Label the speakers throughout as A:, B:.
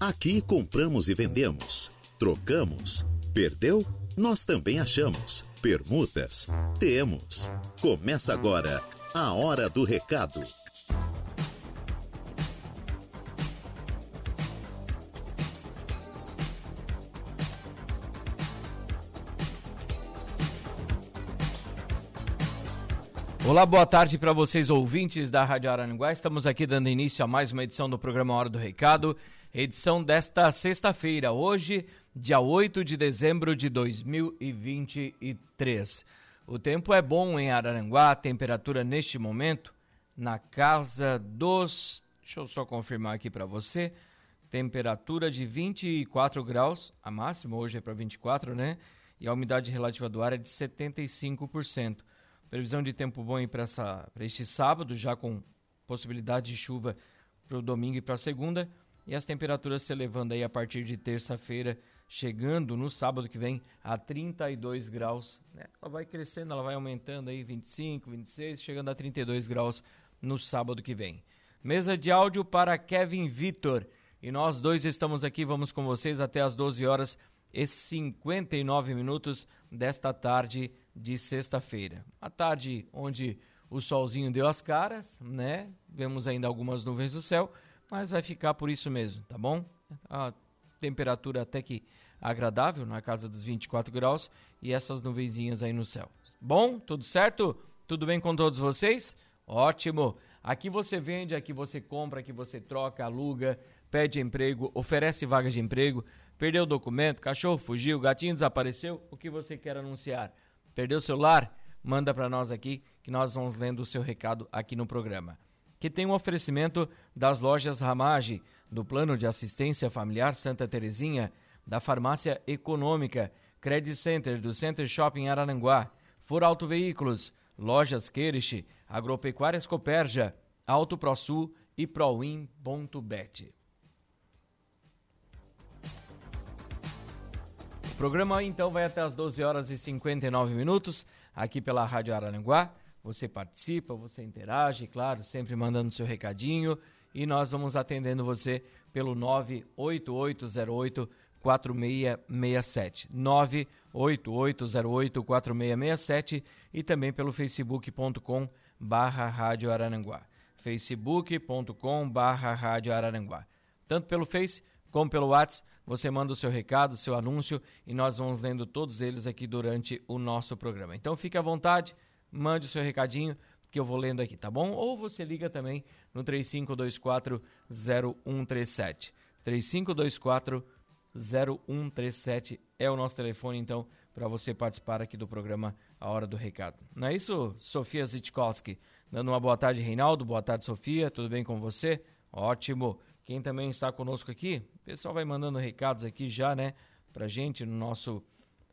A: Aqui compramos e vendemos, trocamos, perdeu? Nós também achamos. Permutas? Temos. Começa agora a Hora do Recado.
B: Olá, boa tarde para vocês ouvintes da Rádio Araranguá. Estamos aqui dando início a mais uma edição do programa Hora do Recado, edição desta sexta-feira, hoje, dia 8 de dezembro de 2023. O tempo é bom em Araranguá, temperatura neste momento na casa dos. Deixa eu só confirmar aqui para você. Temperatura de 24 graus, a máxima hoje é para 24, né? E a umidade relativa do ar é de 75%. Previsão de tempo bom para este sábado, já com possibilidade de chuva para o domingo e para a segunda. E as temperaturas se elevando aí a partir de terça-feira, chegando no sábado que vem a 32 graus. Né? Ela vai crescendo, ela vai aumentando aí 25, 26, chegando a 32 graus no sábado que vem. Mesa de áudio para Kevin Vitor. E nós dois estamos aqui, vamos com vocês até as 12 horas e 59 minutos desta tarde de sexta-feira. A tarde onde o solzinho deu as caras, né? Vemos ainda algumas nuvens no céu, mas vai ficar por isso mesmo, tá bom? A temperatura até que agradável, na casa dos 24 graus, e essas nuvenzinhas aí no céu. Bom, tudo certo? Tudo bem com todos vocês? Ótimo! Aqui você vende, aqui você compra, aqui você troca, aluga, pede emprego, oferece vagas de emprego, perdeu o documento, cachorro fugiu, gatinho desapareceu, o que você quer anunciar? Perdeu o celular? Manda para nós aqui que nós vamos lendo o seu recado aqui no programa. Que tem um oferecimento das lojas Ramage, do Plano de Assistência Familiar Santa Terezinha, da Farmácia Econômica, Credit Center do Center Shopping Arananguá, For Auto Veículos, Lojas Queirish, Agropecuárias Coperja, Auto ProSul e Proin.bet. programa então vai até as 12 horas e 59 minutos aqui pela Rádio Araranguá. Você participa, você interage, claro, sempre mandando seu recadinho. E nós vamos atendendo você pelo 98808 4667 98808 4667 e também pelo facebook.com barra Rádio Araranguá. facebook.com barra Rádio Araranguá. Tanto pelo Face como pelo WhatsApp você manda o seu recado, seu anúncio e nós vamos lendo todos eles aqui durante o nosso programa. Então fique à vontade, mande o seu recadinho que eu vou lendo aqui, tá bom? Ou você liga também no 3524 0137. 3524 0137 é o nosso telefone, então, para você participar aqui do programa A Hora do Recado. Não é isso, Sofia Zitkowski? Dando uma boa tarde, Reinaldo. Boa tarde, Sofia. Tudo bem com você? Ótimo. Quem também está conosco aqui, o pessoal vai mandando recados aqui já, né, pra gente no nosso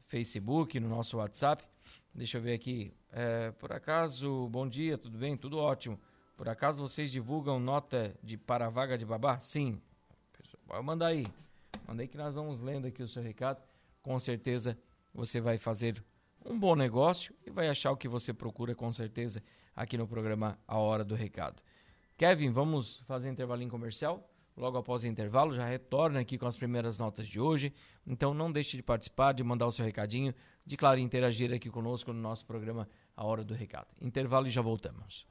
B: Facebook, no nosso WhatsApp. Deixa eu ver aqui. É, por acaso, bom dia, tudo bem? Tudo ótimo. Por acaso vocês divulgam nota de para vaga de babá? Sim. Pode mandar aí. Manda aí que nós vamos lendo aqui o seu recado. Com certeza você vai fazer um bom negócio e vai achar o que você procura com certeza aqui no programa A Hora do Recado. Kevin, vamos fazer intervalinho comercial? Logo após o intervalo, já retorna aqui com as primeiras notas de hoje. Então não deixe de participar, de mandar o seu recadinho, de claro interagir aqui conosco no nosso programa A Hora do Recado. Intervalo e já voltamos.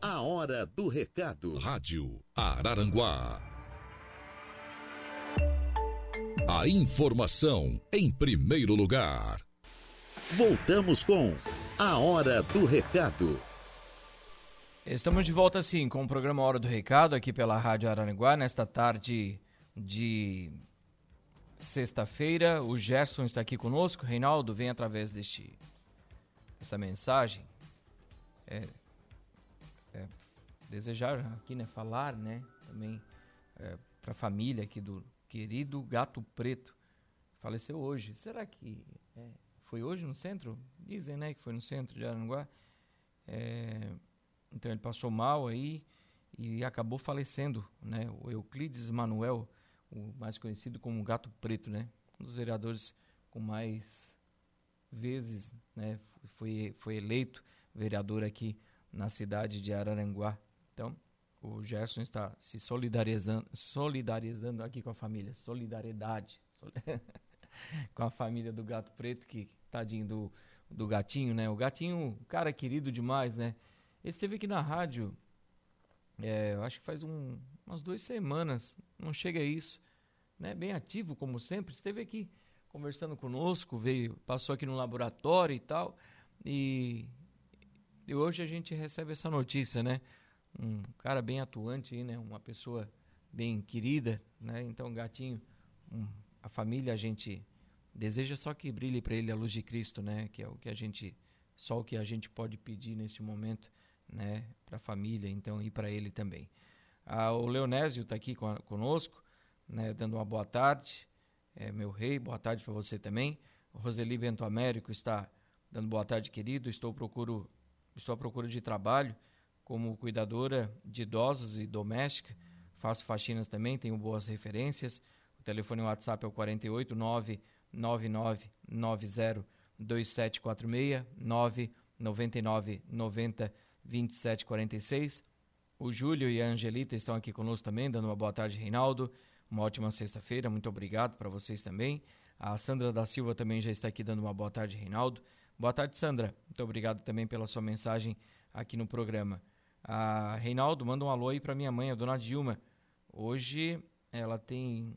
A: A Hora do Recado.
C: Rádio Araranguá. A informação em primeiro lugar.
A: Voltamos com A Hora do Recado.
B: Estamos de volta sim com o programa Hora do Recado aqui pela Rádio Araranguá nesta tarde de sexta-feira. O Gerson está aqui conosco. Reinaldo vem através deste esta mensagem. É, é, desejar aqui, né, falar, né, também é, para a família aqui do querido Gato Preto. Faleceu hoje. Será que é, foi hoje no centro? Dizem, né, que foi no centro de Araranguá. É, então ele passou mal aí e acabou falecendo, né? O Euclides Manuel, o mais conhecido como Gato Preto, né? Um dos vereadores com mais vezes, né? Foi, foi eleito vereador aqui na cidade de Araranguá. Então, O Gerson está se solidarizando, solidarizando aqui com a família. Solidariedade. com a família do gato preto, que tadinho do, do gatinho, né? O gatinho, cara querido demais, né? Ele esteve aqui na rádio, é, eu acho que faz um, umas duas semanas, não chega a isso, né? Bem ativo, como sempre, esteve aqui conversando conosco, veio, passou aqui no laboratório e tal, e, e hoje a gente recebe essa notícia, né? Um cara bem atuante aí, né? Uma pessoa bem querida, né? Então, gatinho, um, a família a gente deseja só que brilhe para ele a luz de Cristo, né? Que é o que a gente só o que a gente pode pedir neste momento, né? Para a família, então e para ele também. Ah, o Leonésio está aqui conosco, né? Dando uma boa tarde, é, meu rei, boa tarde para você também. O Roseli Bento Américo está dando boa tarde, querido. Estou procuro estou à procura de trabalho como cuidadora de idosos e doméstica. Faço faxinas também, tenho boas referências. O telefone WhatsApp é o 48 99990 2746 999 90 2746. O Júlio e a Angelita estão aqui conosco também, dando uma boa tarde, Reinaldo. Uma ótima sexta-feira, muito obrigado para vocês também. A Sandra da Silva também já está aqui dando uma boa tarde, Reinaldo. Boa tarde, Sandra. Muito obrigado também pela sua mensagem aqui no programa. A Reinaldo, manda um alô aí para minha mãe, a dona Dilma. Hoje ela tem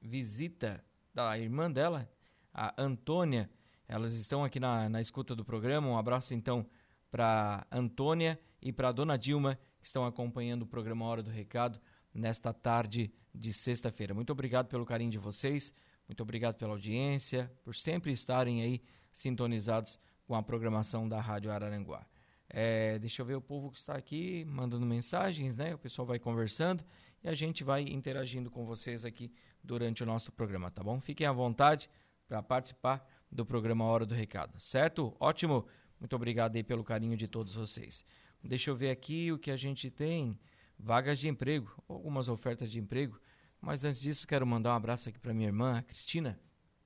B: visita da irmã dela, a Antônia. Elas estão aqui na, na escuta do programa. Um abraço então para Antônia e para Dona Dilma, que estão acompanhando o programa Hora do Recado nesta tarde de sexta-feira. Muito obrigado pelo carinho de vocês, muito obrigado pela audiência, por sempre estarem aí sintonizados com a programação da Rádio Araranguá. É, deixa eu ver o povo que está aqui mandando mensagens, né? O pessoal vai conversando e a gente vai interagindo com vocês aqui durante o nosso programa, tá bom? Fiquem à vontade para participar do programa Hora do Recado, certo? Ótimo. Muito obrigado aí pelo carinho de todos vocês. Deixa eu ver aqui o que a gente tem. Vagas de emprego, algumas ofertas de emprego. Mas antes disso, quero mandar um abraço aqui para minha irmã, a Cristina.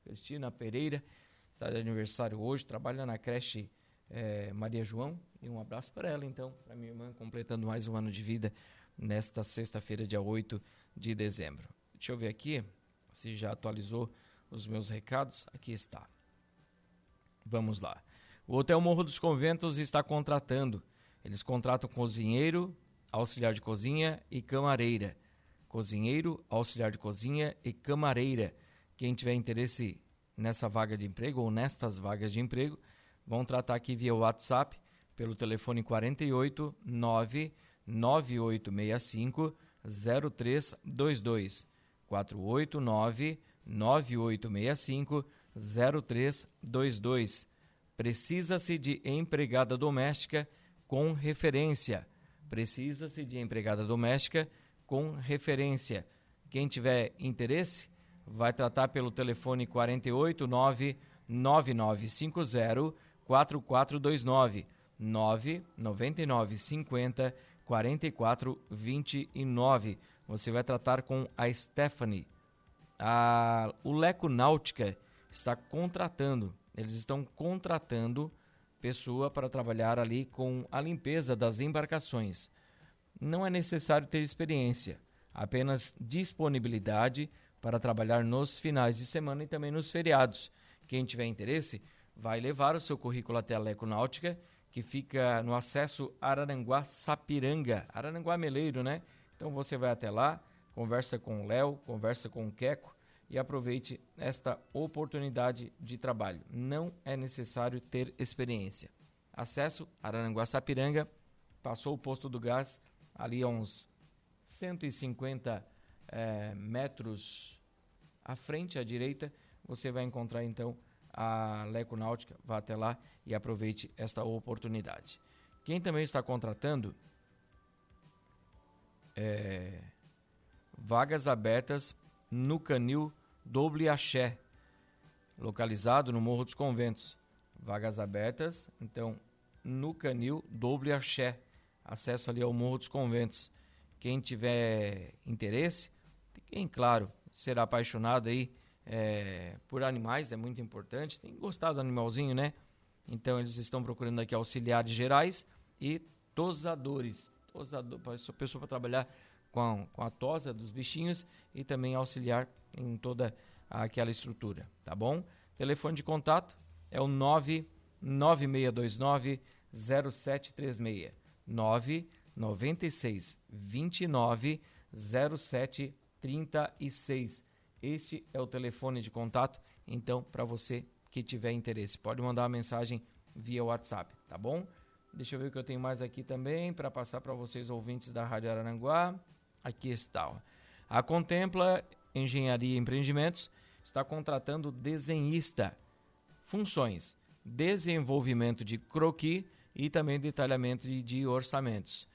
B: Cristina Pereira, está de aniversário hoje, trabalha na creche é, Maria João. E um abraço para ela, então, para minha irmã, completando mais um ano de vida nesta sexta-feira, dia 8 de dezembro. Deixa eu ver aqui se já atualizou os meus recados. Aqui está. Vamos lá. O Hotel Morro dos Conventos está contratando. Eles contratam cozinheiro, auxiliar de cozinha e camareira. Cozinheiro, auxiliar de cozinha e camareira. Quem tiver interesse nessa vaga de emprego ou nestas vagas de emprego, vão tratar aqui via WhatsApp pelo telefone 48 9 9865 0322 489 9865 0322. Precisa-se de empregada doméstica com referência. Precisa-se de empregada doméstica com referência. Quem tiver interesse, vai tratar pelo telefone 489 9950 4429 999 50 44 29. Você vai tratar com a Stephanie. A, o Leco Náutica está contratando, eles estão contratando pessoa para trabalhar ali com a limpeza das embarcações. Não é necessário ter experiência, apenas disponibilidade para trabalhar nos finais de semana e também nos feriados. Quem tiver interesse, vai levar o seu currículo até a Leco Náutica que fica no acesso Araranguá Sapiranga, Araranguá Meleiro, né? Então você vai até lá, conversa com o Léo, conversa com o Queco e aproveite esta oportunidade de trabalho. Não é necessário ter experiência. Acesso Araranguá Sapiranga, passou o posto do gás ali a uns 150 é, metros à frente, à direita, você vai encontrar então a Leco Náutica, vá até lá e aproveite esta oportunidade. Quem também está contratando é, vagas abertas no Canil Doble Axé, localizado no Morro dos Conventos. Vagas abertas, então, no Canil Doble Axé, acesso ali ao Morro dos Conventos. Quem tiver interesse, quem, claro, será apaixonado aí é, por animais, é muito importante. Tem gostado do animalzinho, né? Então eles estão procurando aqui auxiliares gerais e tosadores. a pessoa para trabalhar com a, com a tosa dos bichinhos e também auxiliar em toda aquela estrutura, tá bom? Telefone de contato é o 99629 0736 996 29 0736. Este é o telefone de contato, então, para você que tiver interesse, pode mandar uma mensagem via WhatsApp, tá bom? Deixa eu ver o que eu tenho mais aqui também para passar para vocês ouvintes da Rádio Araranguá. Aqui está. A Contempla Engenharia e Empreendimentos está contratando desenhista. Funções: desenvolvimento de croquis e também detalhamento de, de orçamentos.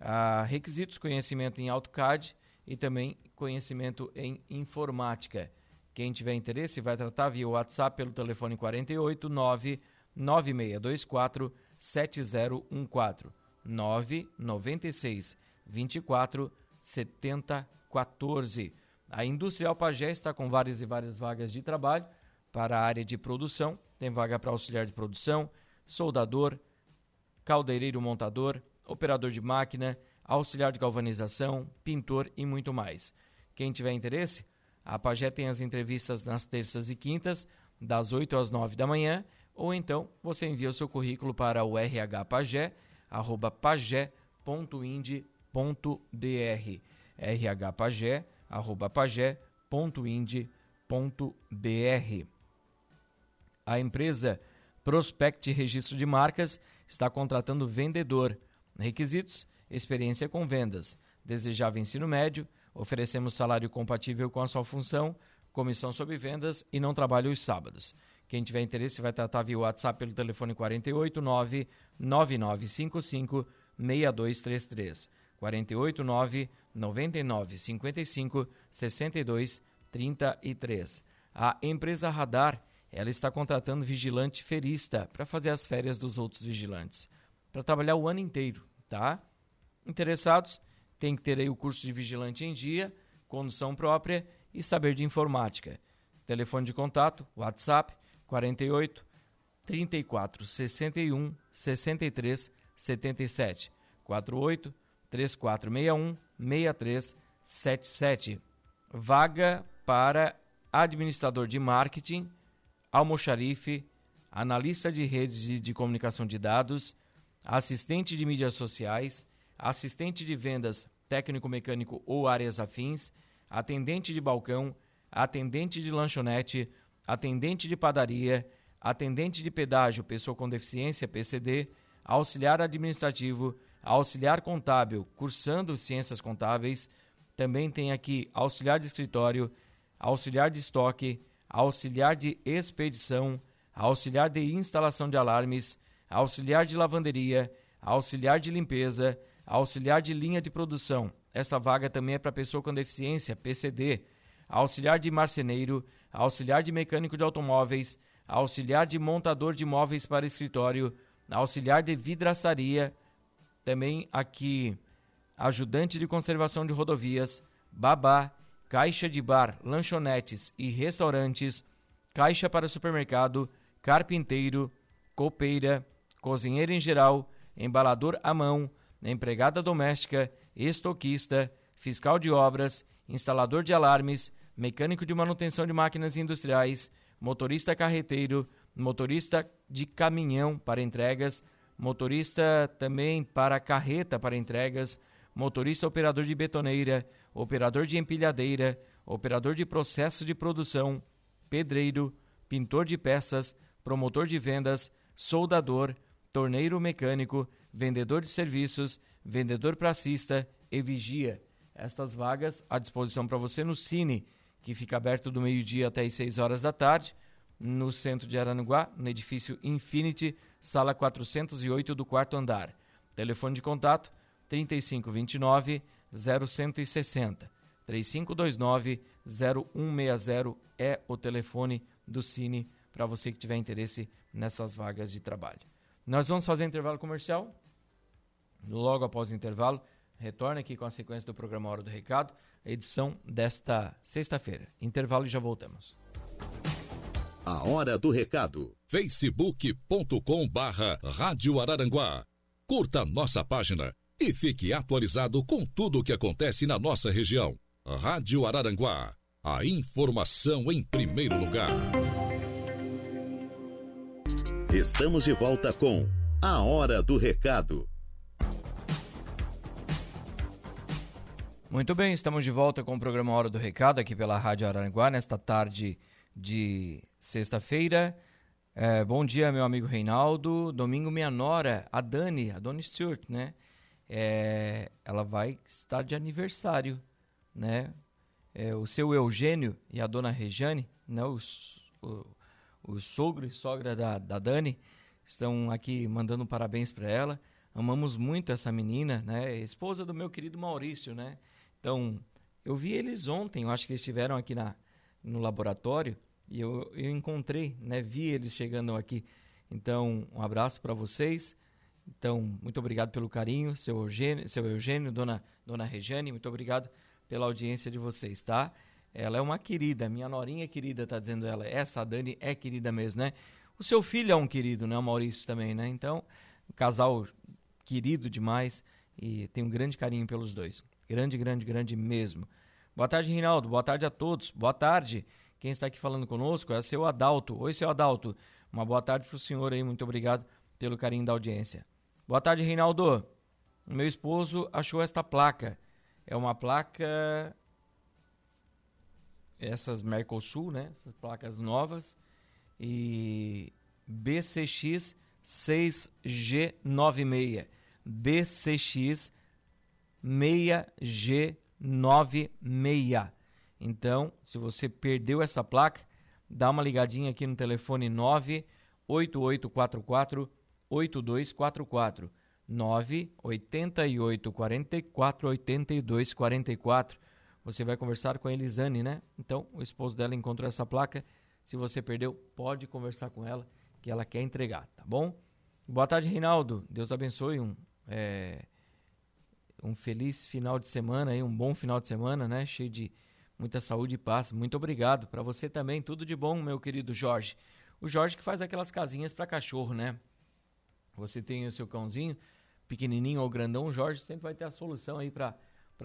B: Ah, requisitos: conhecimento em AutoCAD e também conhecimento em informática. Quem tiver interesse vai tratar via WhatsApp pelo telefone 48 9 9624 7014 996 24 7014. A Industrial Pagé está com várias e várias vagas de trabalho para a área de produção. Tem vaga para auxiliar de produção, soldador, caldeireiro montador, operador de máquina, auxiliar de galvanização, pintor e muito mais. Quem tiver interesse, a Pagé tem as entrevistas nas terças e quintas, das 8 às 9 da manhã, ou então você envia o seu currículo para o rhpagé@pagé.ind rhpagé.ind.br rhpagé.ind.br A empresa Prospect Registro de Marcas está contratando vendedor. Requisitos: experiência com vendas. Desejável ensino médio. Oferecemos salário compatível com a sua função, comissão sobre vendas e não trabalho os sábados. Quem tiver interesse vai tratar via WhatsApp pelo telefone 489 9955 6233. 489 99 55 62 33. A empresa Radar, ela está contratando vigilante ferista para fazer as férias dos outros vigilantes, para trabalhar o ano inteiro, tá? Interessados, tem que ter aí o curso de vigilante em dia, condução própria e saber de informática. Telefone de contato, WhatsApp 48 34 61 63 77 48 3461 6377. Vaga para administrador de marketing, almoxarife, analista de redes de comunicação de dados, assistente de mídias sociais, assistente de vendas técnico-mecânico ou áreas afins, atendente de balcão, atendente de lanchonete, atendente de padaria, atendente de pedágio, pessoa com deficiência, PCD, auxiliar administrativo, auxiliar contábil, cursando ciências contábeis. Também tem aqui auxiliar de escritório, auxiliar de estoque, auxiliar de expedição, auxiliar de instalação de alarmes, auxiliar de lavanderia, auxiliar de limpeza, auxiliar de linha de produção. Esta vaga também é para pessoa com deficiência, PCD, auxiliar de marceneiro, auxiliar de mecânico de automóveis, auxiliar de montador de móveis para escritório, auxiliar de vidraçaria, também aqui ajudante de conservação de rodovias, babá, caixa de bar, lanchonetes e restaurantes, caixa para supermercado, carpinteiro, copeira, cozinheiro em geral, embalador à mão, empregada doméstica, estoquista, fiscal de obras, instalador de alarmes, mecânico de manutenção de máquinas industriais, motorista carreteiro, motorista de caminhão para entregas, motorista também para carreta para entregas, motorista operador de betoneira, operador de empilhadeira, operador de processo de produção, pedreiro, pintor de peças, promotor de vendas, soldador, torneiro mecânico, vendedor de serviços, vendedor pracista e vigia. Estas vagas à disposição para você no Cine, que fica aberto do meio-dia até as 6 horas da tarde, no centro de Araranguá, no edifício Infinity, sala 408 do quarto andar. Telefone de contato 3529 0160. 3529 0160 é o telefone do Cine para você que tiver interesse nessas vagas de trabalho. Nós vamos fazer intervalo comercial. Logo após o intervalo, retorna aqui com a sequência do programa Hora do Recado, edição desta sexta-feira. Intervalo e já voltamos.
A: A hora do recado.
C: facebook.com barra Rádio Araranguá. Curta nossa página e fique atualizado com tudo o que acontece na nossa região. Rádio Araranguá, a informação em primeiro lugar.
A: Estamos de volta com A Hora do Recado.
B: Muito bem, estamos de volta com o programa Hora do Recado aqui pela Rádio Araranguá nesta tarde de sexta-feira. É, bom dia, meu amigo Reinaldo. Domingo, minha nora, a Dani, a Dani Stewart, né? É, ela vai estar de aniversário, né? É, o seu Eugênio e a dona Rejane, né? Os, o, o sogro e sogra da, da Dani, estão aqui mandando parabéns para ela. Amamos muito essa menina, né? Esposa do meu querido Maurício, né? Então, eu vi eles ontem, eu acho que eles estiveram aqui na, no laboratório e eu, eu encontrei, né? Vi eles chegando aqui. Então, um abraço para vocês. Então, muito obrigado pelo carinho, seu Eugênio, seu Eugênio dona, dona Rejane, muito obrigado pela audiência de vocês, tá? Ela é uma querida, minha norinha querida, tá dizendo ela. Essa Dani é querida mesmo, né? O seu filho é um querido, né? O Maurício também, né? Então, um casal querido demais e tenho um grande carinho pelos dois. Grande, grande, grande mesmo. Boa tarde, Rinaldo. Boa tarde a todos. Boa tarde. Quem está aqui falando conosco é o seu Adalto. Oi, seu Adalto. Uma boa tarde para o senhor aí. Muito obrigado pelo carinho da audiência. Boa tarde, Reinaldo. Meu esposo achou esta placa. É uma placa. Essas Mercosul, né? Essas placas novas. E BCX 6G96. BCX 6G96. Então, se você perdeu essa placa, dá uma ligadinha aqui no telefone 98844 8244 988 44 82 44. Você vai conversar com a Elisane, né? Então, o esposo dela encontrou essa placa. Se você perdeu, pode conversar com ela, que ela quer entregar, tá bom? Boa tarde, Reinaldo. Deus abençoe. Um, é, um feliz final de semana, aí, um bom final de semana, né? Cheio de muita saúde e paz. Muito obrigado. Para você também, tudo de bom, meu querido Jorge. O Jorge que faz aquelas casinhas para cachorro, né? Você tem o seu cãozinho, pequenininho ou grandão, o Jorge sempre vai ter a solução aí para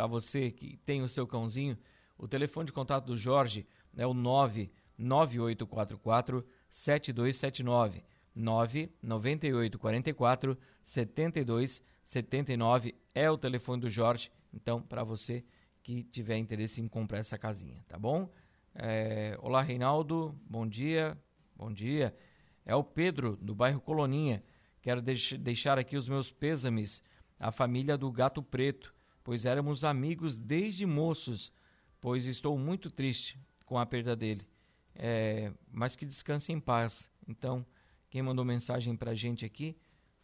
B: você que tem o seu cãozinho. O telefone de contato do Jorge é o 99844 7279 99844 7279 é o telefone do Jorge. Então, para você que tiver interesse em comprar essa casinha, tá bom? É, olá, Reinaldo. Bom dia. Bom dia. É o Pedro, do bairro Coloninha. Quero deix deixar aqui os meus pêsames à família do Gato Preto, pois éramos amigos desde moços, pois estou muito triste com a perda dele. É, mas que descanse em paz. Então, quem mandou mensagem para a gente aqui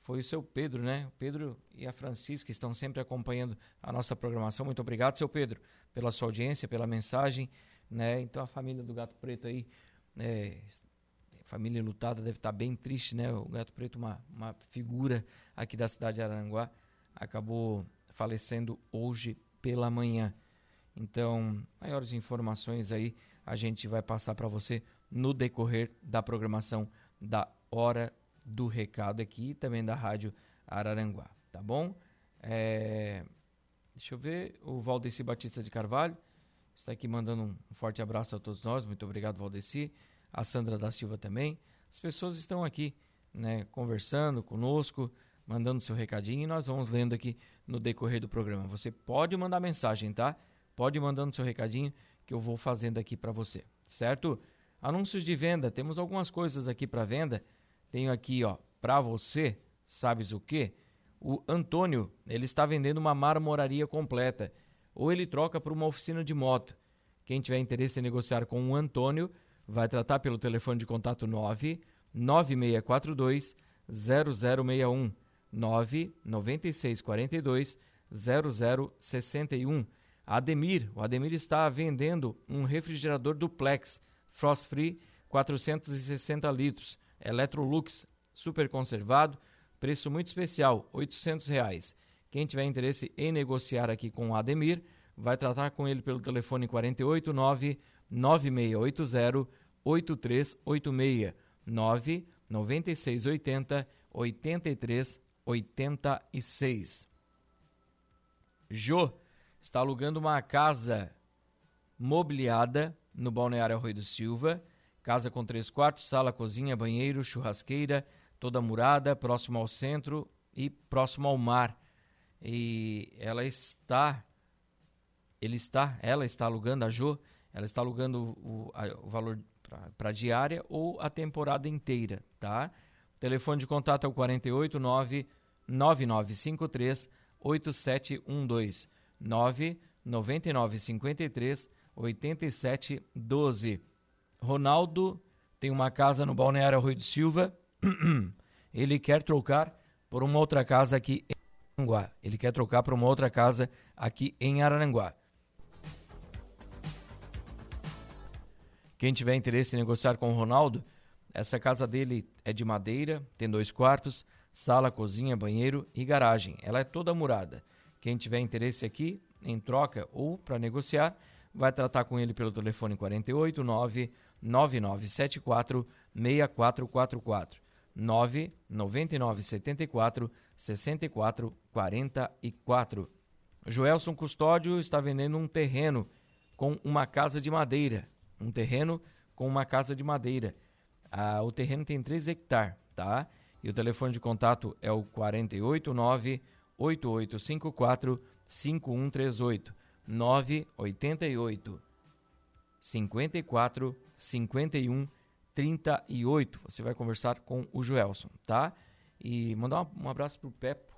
B: foi o seu Pedro, né? O Pedro e a Francisca estão sempre acompanhando a nossa programação. Muito obrigado, seu Pedro, pela sua audiência, pela mensagem, né? Então a família do Gato Preto aí, é, família lutada deve estar bem triste, né? O Gato Preto, uma, uma figura aqui da cidade de Aranguá, acabou falecendo hoje pela manhã. Então, maiores informações aí a gente vai passar para você no decorrer da programação da Hora do recado aqui também da Rádio Araranguá, tá bom? É, deixa eu ver, o Valdeci Batista de Carvalho está aqui mandando um forte abraço a todos nós, muito obrigado Valdeci, a Sandra da Silva também, as pessoas estão aqui, né, conversando conosco, mandando seu recadinho e nós vamos lendo aqui no decorrer do programa. Você pode mandar mensagem, tá? Pode mandando seu recadinho que eu vou fazendo aqui para você, certo? Anúncios de venda, temos algumas coisas aqui para venda tenho aqui, ó, para você, sabes o quê? O Antônio, ele está vendendo uma marmoraria completa, ou ele troca por uma oficina de moto. Quem tiver interesse em negociar com o Antônio, vai tratar pelo telefone de contato 9 9642 0061 99642 0061. Ademir, o Ademir está vendendo um refrigerador duplex Frost Free 460 litros Electrolux super conservado, preço muito especial, R$ reais. Quem tiver interesse em negociar aqui com o Ademir, vai tratar com ele pelo telefone 489 9680 8386 99680 8386. Jô está alugando uma casa mobiliada no Balneário Arroio do Silva. Casa com três quartos, sala, cozinha, banheiro, churrasqueira, toda murada, próximo ao centro e próximo ao mar. E ela está, ele está, ela está alugando a Jo, ela está alugando o, a, o valor para diária ou a temporada inteira, tá? O telefone de contato é o 489 9953 8712 99953 8712. Ronaldo tem uma casa no Balneário Rui do Silva. Ele quer trocar por uma outra casa aqui em Araranguá. Ele quer trocar por uma outra casa aqui em Araranguá. Quem tiver interesse em negociar com o Ronaldo, essa casa dele é de madeira, tem dois quartos, sala, cozinha, banheiro e garagem. Ela é toda murada. Quem tiver interesse aqui em troca ou para negociar, vai tratar com ele pelo telefone 48 9 9974 6444 99974 6444. Joelson Custódio está vendendo um terreno com uma casa de madeira. Um terreno com uma casa de madeira. Ah, o terreno tem 3 hectares, tá? E o telefone de contato é o 489 8854 5138 988 54 51 38. Você vai conversar com o Joelson, tá? E mandar um, abraço pro Pepo,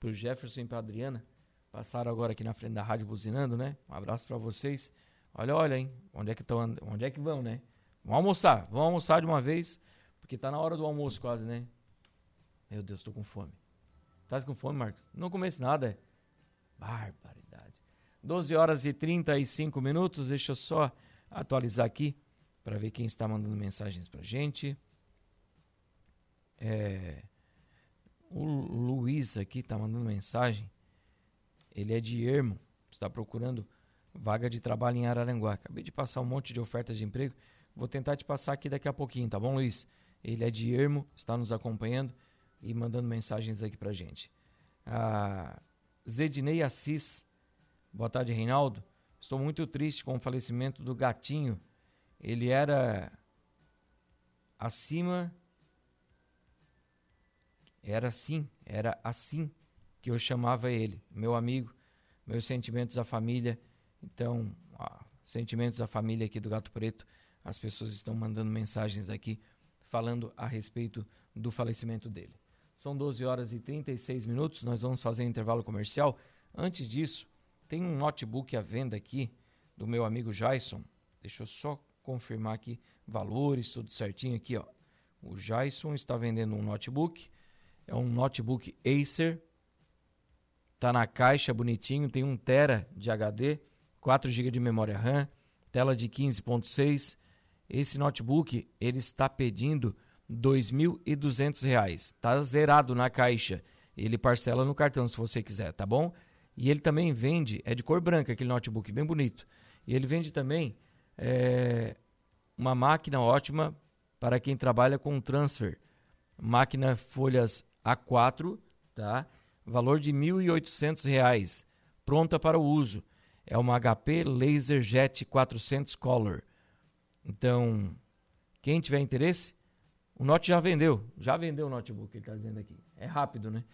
B: pro Jefferson e pra Adriana. Passaram agora aqui na frente da rádio buzinando, né? Um abraço para vocês. Olha, olha, hein? Onde é que estão? Onde é que vão, né? Vamos almoçar. Vamos almoçar de uma vez, porque tá na hora do almoço quase, né? Meu Deus, tô com fome. Tá com fome, Marcos? Não comece nada, é? Barbaridade. 12 horas e 35 minutos. Deixa eu só atualizar aqui para ver quem está mandando mensagens para gente. É, o Luiz aqui está mandando mensagem. Ele é de Ermo, está procurando vaga de trabalho em Araranguá. Acabei de passar um monte de ofertas de emprego. Vou tentar te passar aqui daqui a pouquinho, tá bom, Luiz? Ele é de Ermo, está nos acompanhando e mandando mensagens aqui para gente. A Zedinei Assis, boa tarde, Reinaldo. Estou muito triste com o falecimento do gatinho ele era acima era assim, era assim que eu chamava ele, meu amigo, meus sentimentos à família. Então, ó, sentimentos à família aqui do Gato Preto. As pessoas estão mandando mensagens aqui falando a respeito do falecimento dele. São 12 horas e 36 minutos, nós vamos fazer um intervalo comercial. Antes disso, tem um notebook à venda aqui do meu amigo Jason. Deixa eu só confirmar aqui valores, tudo certinho aqui, ó. O Jason está vendendo um notebook, é um notebook Acer, tá na caixa bonitinho, tem 1 tera de HD, 4 GB de memória RAM, tela de 15.6. Esse notebook ele está pedindo R$ 2.200, tá zerado na caixa. Ele parcela no cartão se você quiser, tá bom? E ele também vende, é de cor branca aquele notebook, bem bonito. E ele vende também é uma máquina ótima para quem trabalha com transfer. Máquina folhas A4, tá? Valor de R$ 1.800, pronta para o uso. É uma HP LaserJet 400 Color. Então, quem tiver interesse, o Note já vendeu. Já vendeu o notebook, ele está dizendo aqui. É rápido, né?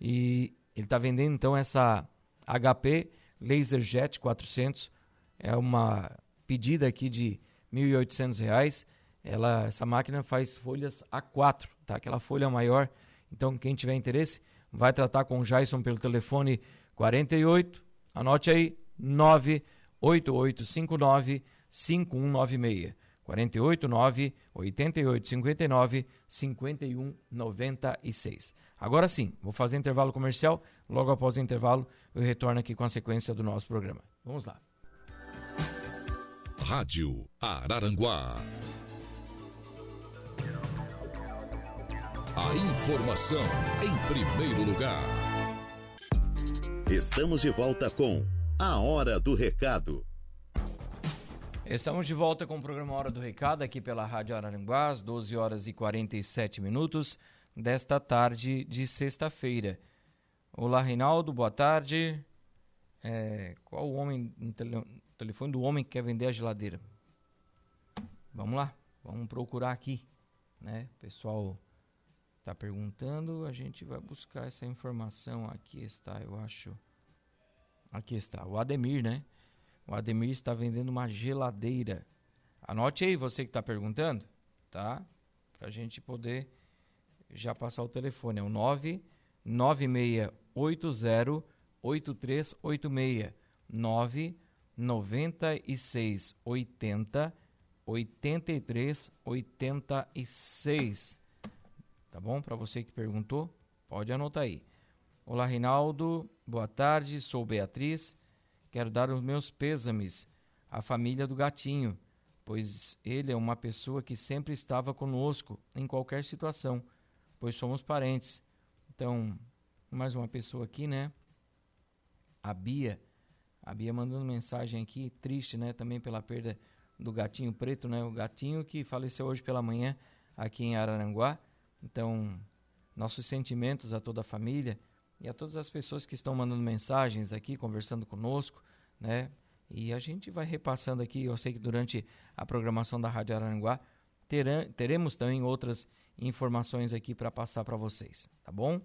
B: E ele está vendendo então essa HP LaserJet 400. É uma pedida aqui de R$ 1.800. Ela, essa máquina faz folhas A4, tá? Aquela folha maior. Então, quem tiver interesse, vai tratar com o Jason pelo telefone 48, anote aí, 98859 5196. 48 9 88 59 51 96. Agora sim, vou fazer intervalo comercial. Logo após o intervalo, eu retorno aqui com a sequência do nosso programa. Vamos lá.
C: Rádio Araranguá. A informação em primeiro lugar.
A: Estamos de volta com A Hora do Recado.
B: Estamos de volta com o programa Hora do Recado aqui pela Rádio Araranguá, às 12 horas e 47 minutos desta tarde de sexta-feira. Olá, Reinaldo, boa tarde. É, qual o homem, tele, telefone do homem que quer vender a geladeira? Vamos lá, vamos procurar aqui, né? O pessoal está perguntando, a gente vai buscar essa informação. Aqui está, eu acho. Aqui está, o Ademir, né? O Ademir está vendendo uma geladeira. Anote aí, você que está perguntando, tá? Para a gente poder já passar o telefone. É o 99680 8386 99680 8386 Tá bom? Para você que perguntou, pode anotar aí. Olá, Reinaldo. Boa tarde. Sou Beatriz. Quero dar os meus pêsames à família do gatinho, pois ele é uma pessoa que sempre estava conosco em qualquer situação, pois somos parentes. Então, mais uma pessoa aqui, né? A Bia. A Bia mandando mensagem aqui, triste, né? Também pela perda do gatinho preto, né? O gatinho que faleceu hoje pela manhã aqui em Araranguá. Então, nossos sentimentos a toda a família e a todas as pessoas que estão mandando mensagens aqui, conversando conosco, né? E a gente vai repassando aqui. Eu sei que durante a programação da Rádio Aranguá teremos também outras informações aqui para passar para vocês, tá bom?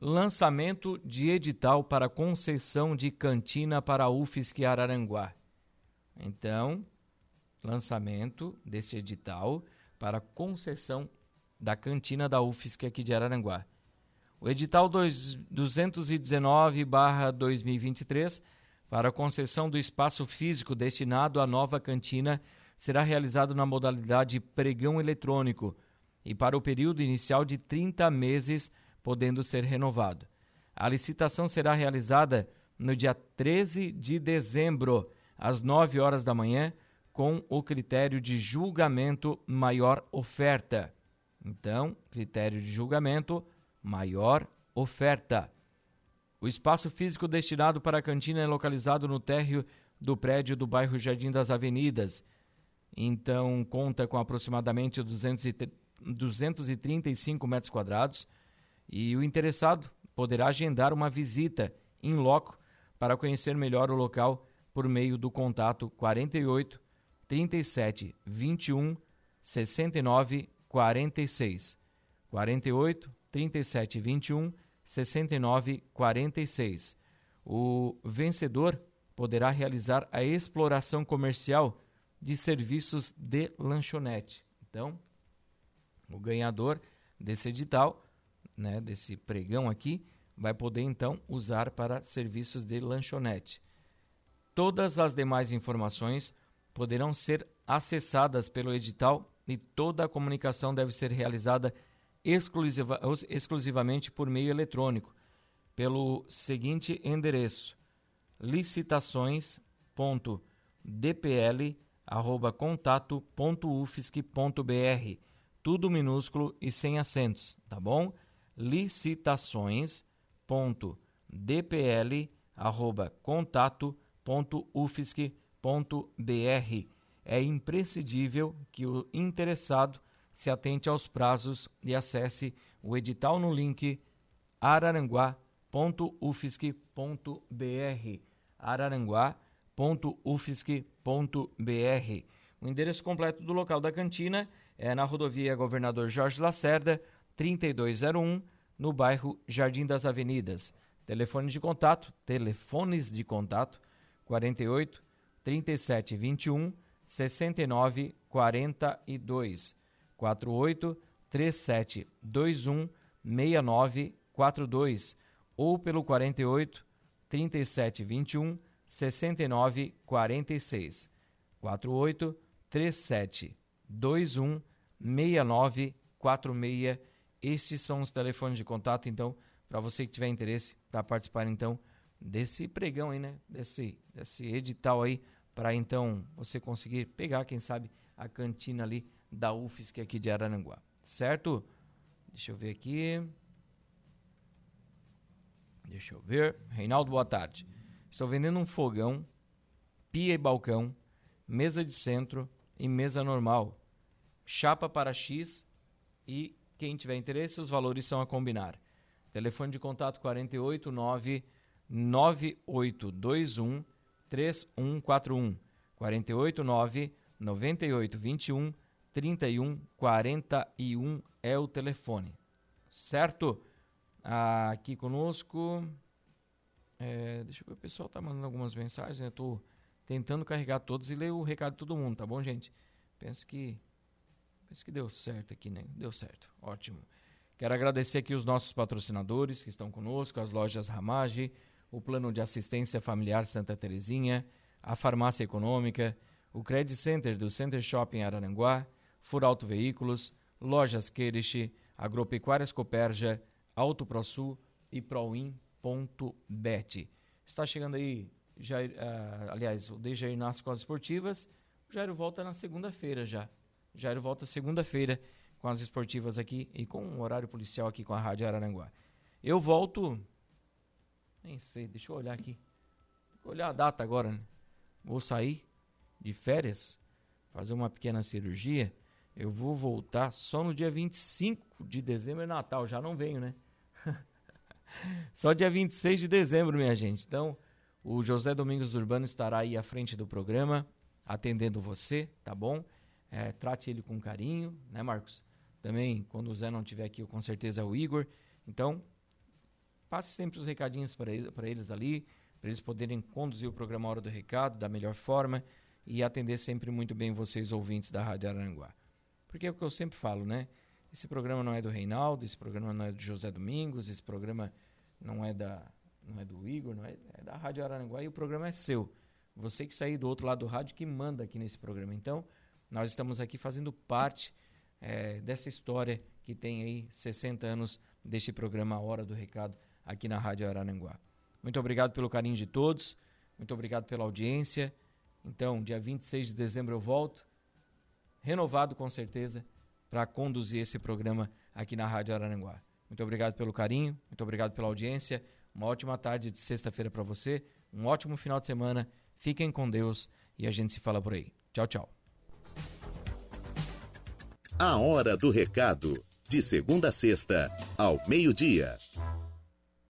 B: Lançamento de edital para concessão de cantina para a UFSC Araranguá. Então, lançamento deste edital para concessão da cantina da UFSC aqui de Araranguá. O edital 219-2023 para a concessão do espaço físico destinado à nova cantina será realizado na modalidade pregão eletrônico e para o período inicial de 30 meses, podendo ser renovado. A licitação será realizada no dia 13 de dezembro, às 9 horas da manhã, com o critério de julgamento maior oferta. Então, critério de julgamento, maior oferta. O espaço físico destinado para a cantina é localizado no térreo do prédio do bairro Jardim das Avenidas. Então, conta com aproximadamente 235 metros quadrados e o interessado poderá agendar uma visita em loco para conhecer melhor o local por meio do contato 48 37 21 69 46. 48 37 21 69 46. O vencedor poderá realizar a exploração comercial de serviços de lanchonete. Então, o ganhador desse edital, né, desse pregão aqui, vai poder então usar para serviços de lanchonete. Todas as demais informações poderão ser acessadas pelo edital e toda a comunicação deve ser realizada exclusiva, exclusivamente por meio eletrônico, pelo seguinte endereço: licitações.dpl@contato.ufsc.br, tudo minúsculo e sem acentos, tá bom? licitações.dpl@contato.ufsc.br é imprescindível que o interessado se atente aos prazos e acesse o edital no link araranguá.ufsc.br araranguá.ufsc.br O endereço completo do local da cantina é na rodovia Governador Jorge Lacerda, 3201, no bairro Jardim das Avenidas. Telefone de contato, telefones de contato 48 37 21 69 42 48 37 21 69 42 ou pelo 48 37 21 69 46 48 37 21 69 46 estes são os telefones de contato então para você que tiver interesse para participar então desse pregão aí né? Desse desse edital aí para então você conseguir pegar, quem sabe, a cantina ali da UFSC aqui de Araranguá. Certo? Deixa eu ver aqui. Deixa eu ver. Reinaldo, boa tarde. Estou vendendo um fogão, pia e balcão, mesa de centro e mesa normal. Chapa para X e quem tiver interesse, os valores são a combinar. Telefone de contato 489 9821 3141 489 9821 3141 é o telefone. Certo? Aqui conosco. É, deixa eu ver, o pessoal tá mandando algumas mensagens, né? Tô tentando carregar todos e ler o recado de todo mundo, tá bom, gente? Penso que. Penso que deu certo aqui, né? Deu certo. Ótimo. Quero agradecer aqui os nossos patrocinadores que estão conosco, as lojas Ramage, o Plano de Assistência Familiar Santa Terezinha, a Farmácia Econômica, o Credit Center do Center Shopping Araranguá, Furauto Veículos, Lojas Queirish, Agropecuárias Coperja, Auto ProSul e Proin.bet. Está chegando aí, Jair, uh, aliás, o Dejair nas com as esportivas. O Jairo volta na segunda-feira já. O Jairo volta segunda-feira com as esportivas aqui e com o horário policial aqui com a Rádio Araranguá. Eu volto. Nem sei, deixa eu olhar aqui. Vou olhar a data agora, né? Vou sair de férias, fazer uma pequena cirurgia. Eu vou voltar só no dia 25 de dezembro, é Natal, já não venho, né? só dia 26 de dezembro, minha gente. Então, o José Domingos Urbano estará aí à frente do programa, atendendo você, tá bom? É, trate ele com carinho, né, Marcos? Também, quando o Zé não estiver aqui, com certeza é o Igor. Então, passe sempre os recadinhos para eles, eles ali, para eles poderem conduzir o programa Hora do Recado da melhor forma e atender sempre muito bem vocês, ouvintes da Rádio Aranguá. Porque é o que eu sempre falo, né? Esse programa não é do Reinaldo, esse programa não é do José Domingos, esse programa não é da não é do Igor, não é, é da Rádio Aranguá e o programa é seu. Você que sair do outro lado do rádio que manda aqui nesse programa. Então, nós estamos aqui fazendo parte é, dessa história que tem aí 60 anos deste programa Hora do Recado aqui na Rádio Araranguá. Muito obrigado pelo carinho de todos, muito obrigado pela audiência. Então, dia 26 de dezembro eu volto, renovado com certeza, para conduzir esse programa aqui na Rádio Araranguá. Muito obrigado pelo carinho, muito obrigado pela audiência. Uma ótima tarde de sexta-feira para você, um ótimo final de semana. Fiquem com Deus e a gente se fala por aí. Tchau, tchau.
A: A Hora do Recado. De segunda a sexta, ao meio-dia.